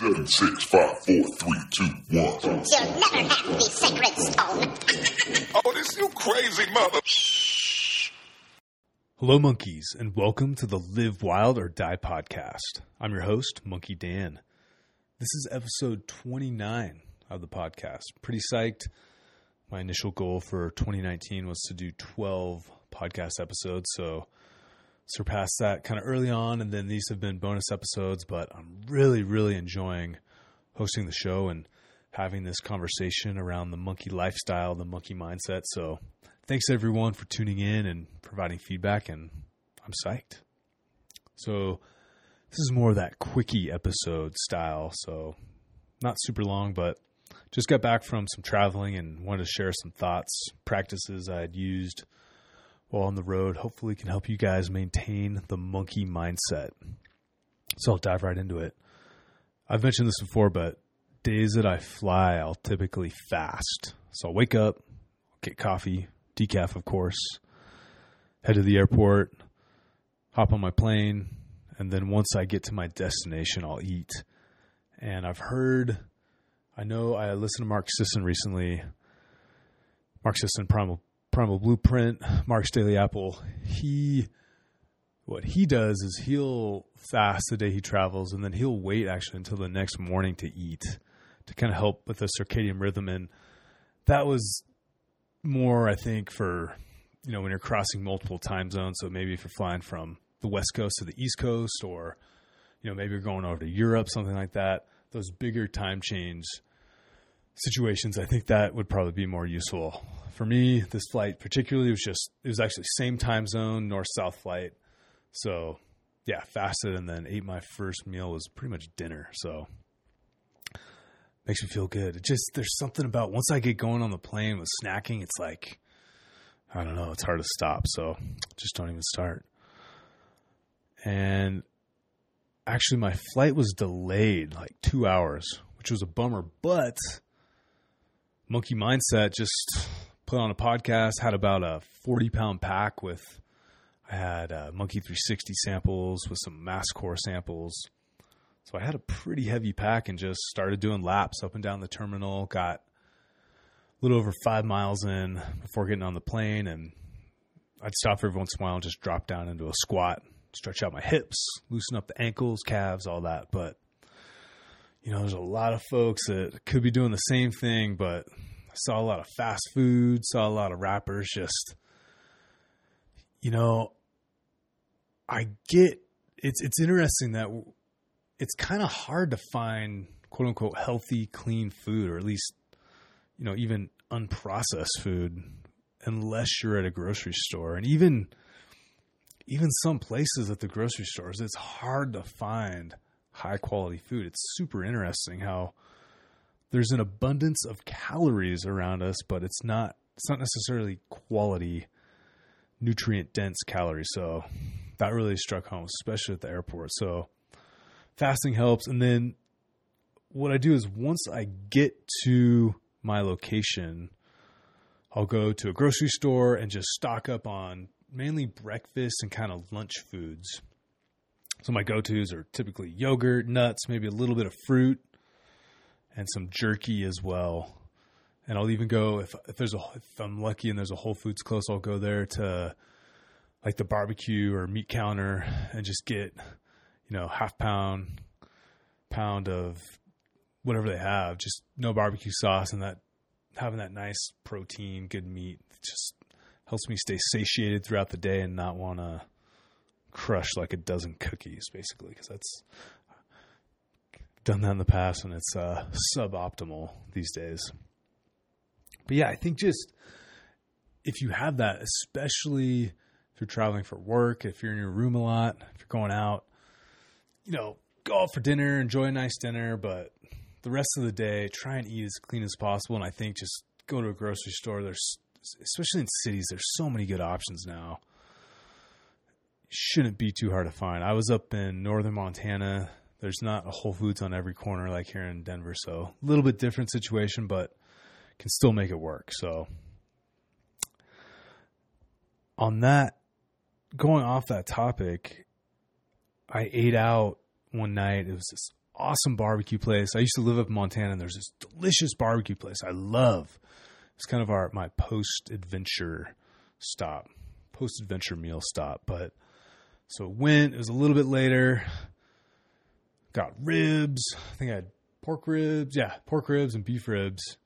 Seven, six, five, four, three, two, one. You'll never have the sacred stone. Oh, this you crazy mother. Hello, monkeys, and welcome to the Live Wild or Die podcast. I'm your host, Monkey Dan. This is episode 29 of the podcast. Pretty psyched. My initial goal for 2019 was to do 12 podcast episodes, so surpassed that kind of early on, and then these have been bonus episodes. But I'm really, really enjoying hosting the show and having this conversation around the monkey lifestyle, the monkey mindset. So, thanks everyone for tuning in and providing feedback, and I'm psyched. So, this is more of that quickie episode style. So, not super long, but just got back from some traveling and wanted to share some thoughts, practices I had used while on the road. Hopefully, can help you guys maintain the monkey mindset. So I'll dive right into it. I've mentioned this before, but days that I fly, I'll typically fast. So I'll wake up, get coffee, decaf, of course, head to the airport, hop on my plane, and then once I get to my destination, I'll eat. And I've heard, I know I listened to Mark Sisson recently. Mark Sisson, Primal Primal Blueprint, Mark's Daily Apple, he what he does is he'll fast the day he travels and then he'll wait actually until the next morning to eat to kind of help with the circadian rhythm. And that was more I think for you know when you're crossing multiple time zones so maybe if you're flying from the west coast to the east coast or you know maybe you're going over to Europe something like that those bigger time change situations I think that would probably be more useful for me, this flight particularly was just it was actually same time zone, north south flight. So yeah, fasted and then ate my first meal was pretty much dinner. So makes me feel good. It just there's something about once I get going on the plane with snacking, it's like I don't know, it's hard to stop. So just don't even start. And actually my flight was delayed like 2 hours, which was a bummer, but monkey mindset just put on a podcast, had about a 40 pound pack with, I had uh, Monkey 360 samples with some mass core samples. So I had a pretty heavy pack and just started doing laps up and down the terminal. Got a little over five miles in before getting on the plane. And I'd stop every once in a while and just drop down into a squat, stretch out my hips, loosen up the ankles, calves, all that. But, you know, there's a lot of folks that could be doing the same thing, but I saw a lot of fast food, saw a lot of wrappers just you know I get it's it's interesting that it's kind of hard to find quote unquote healthy clean food or at least you know even unprocessed food unless you're at a grocery store. And even even some places at the grocery stores it's hard to find high quality food it's super interesting how there's an abundance of calories around us, but it's not it's not necessarily quality nutrient dense calories. So that really struck home, especially at the airport. So fasting helps. And then what I do is once I get to my location, I'll go to a grocery store and just stock up on mainly breakfast and kind of lunch foods. So my go-tos are typically yogurt, nuts, maybe a little bit of fruit, and some jerky as well. And I'll even go if if there's a if I'm lucky and there's a Whole Foods close, I'll go there to like the barbecue or meat counter and just get you know half pound pound of whatever they have, just no barbecue sauce and that having that nice protein, good meat just helps me stay satiated throughout the day and not want to crush like a dozen cookies basically because that's done that in the past and it's uh, suboptimal these days. But yeah, I think just if you have that, especially if you're traveling for work, if you're in your room a lot, if you're going out, you know, go out for dinner, enjoy a nice dinner, but the rest of the day, try and eat as clean as possible. And I think just go to a grocery store. There's, especially in cities, there's so many good options now. Shouldn't be too hard to find. I was up in northern Montana there's not a Whole Foods on every corner like here in Denver, so a little bit different situation, but can still make it work. So on that, going off that topic, I ate out one night. It was this awesome barbecue place. I used to live up in Montana, and there's this delicious barbecue place I love. It's kind of our my post adventure stop, post adventure meal stop. But so it went. It was a little bit later. Got ribs. I think I had pork ribs. Yeah, pork ribs and beef ribs.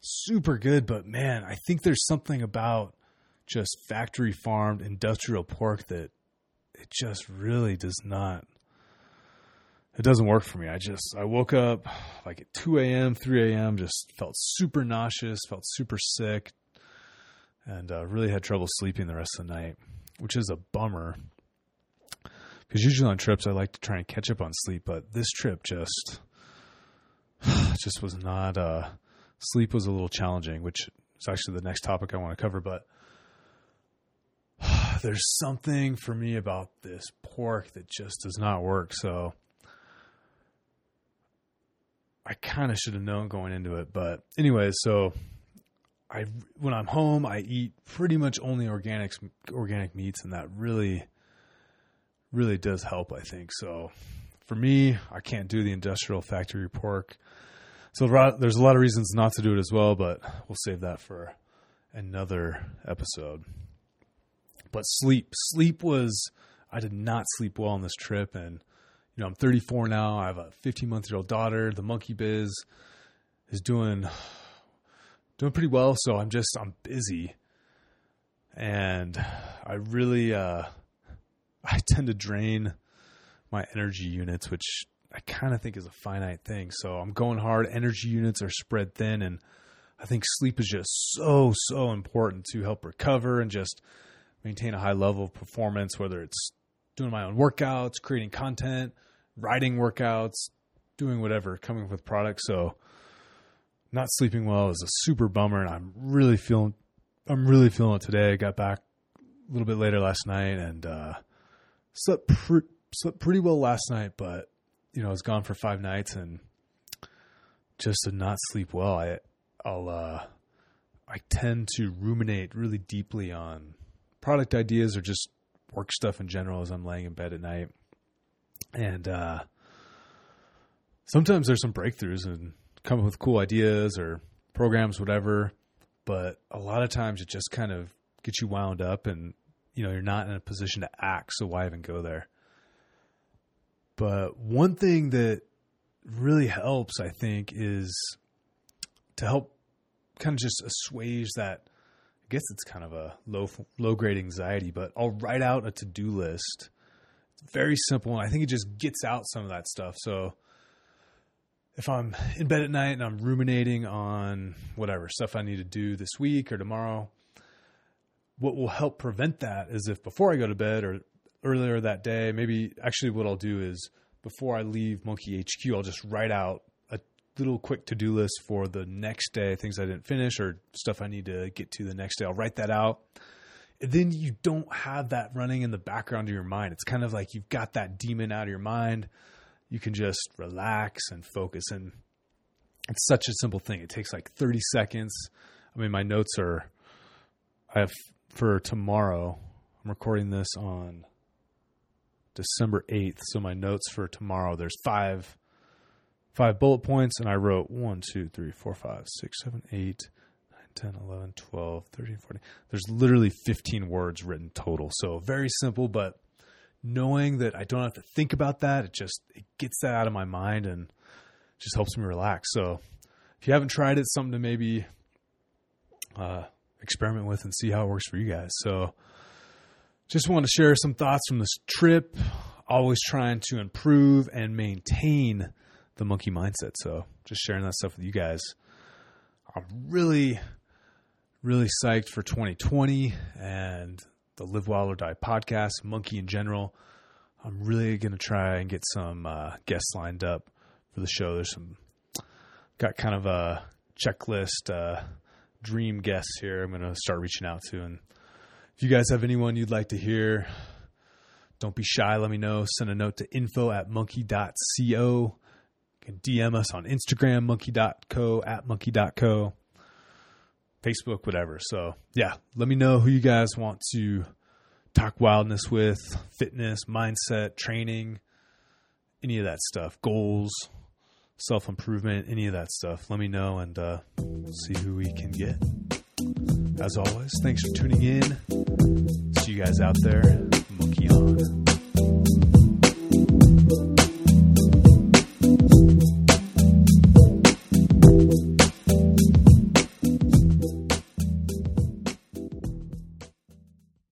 Super good, but man, I think there's something about just factory farmed industrial pork that it just really does not it doesn't work for me. I just I woke up like at 2 a.m., 3 a.m., just felt super nauseous, felt super sick, and uh, really had trouble sleeping the rest of the night, which is a bummer. Because usually on trips I like to try and catch up on sleep, but this trip just just was not. Uh, sleep was a little challenging, which is actually the next topic I want to cover, but there's something for me about this pork that just does not work. So I kind of should have known going into it, but anyways, so I when I'm home, I eat pretty much only organic organic meats, and that really really does help. I think so. For me, I can't do the industrial factory pork. So there's a lot of reasons not to do it as well, but we'll save that for another episode. But sleep, sleep was I did not sleep well on this trip, and you know, I'm 34 now. I have a 15 month year old daughter. The monkey biz is doing doing pretty well. So I'm just I'm busy, and I really uh, I tend to drain my energy units, which I kind of think is a finite thing. So I'm going hard. Energy units are spread thin, and I think sleep is just so so important to help recover and just maintain a high level of performance, whether it's doing my own workouts, creating content, writing workouts, doing whatever, coming up with products. So not sleeping well is a super bummer and I'm really feeling I'm really feeling it today. I got back a little bit later last night and uh, slept pre- slept pretty well last night, but you know, I was gone for 5 nights and just did not sleep well. I I'll uh, I tend to ruminate really deeply on product ideas or just work stuff in general as I'm laying in bed at night. And uh, sometimes there's some breakthroughs and come up with cool ideas or programs, whatever. But a lot of times it just kind of gets you wound up and you know you're not in a position to act so why even go there but one thing that really helps i think is to help kind of just assuage that I guess it's kind of a low low grade anxiety, but I'll write out a to do list. It's very simple, and I think it just gets out some of that stuff. So if I'm in bed at night and I'm ruminating on whatever stuff I need to do this week or tomorrow, what will help prevent that is if before I go to bed or earlier that day, maybe actually what I'll do is before I leave Monkey HQ, I'll just write out a little quick to do list for the next day, things I didn't finish or stuff I need to get to the next day. I'll write that out. And then you don't have that running in the background of your mind. It's kind of like you've got that demon out of your mind. You can just relax and focus. And it's such a simple thing. It takes like 30 seconds. I mean, my notes are, I have for tomorrow, I'm recording this on December 8th. So my notes for tomorrow, there's five five bullet points, and I wrote 1, 2, 3, 4, 5, 6, 7, 8, 9, 10, 11, 12, 13, 14. There's literally 15 words written total. So very simple, but knowing that I don't have to think about that, it just it gets that out of my mind and just helps me relax. So if you haven't tried it, something to maybe uh, experiment with and see how it works for you guys. So just want to share some thoughts from this trip. Always trying to improve and maintain the monkey mindset. So just sharing that stuff with you guys. I'm really, really psyched for 2020 and the Live Wild or Die podcast, Monkey in general. I'm really going to try and get some uh, guests lined up for the show. There's some, got kind of a checklist, uh, dream guests here I'm going to start reaching out to. And if you guys have anyone you'd like to hear, don't be shy. Let me know. Send a note to info at monkey.co You can DM us on Instagram, monkey.co, at monkey.co, Facebook, whatever. So, yeah, let me know who you guys want to talk wildness with, fitness, mindset, training, any of that stuff, goals, self improvement, any of that stuff, let me know and uh, see who we can get. As always, thanks for tuning in. See you guys out there. Monkey on.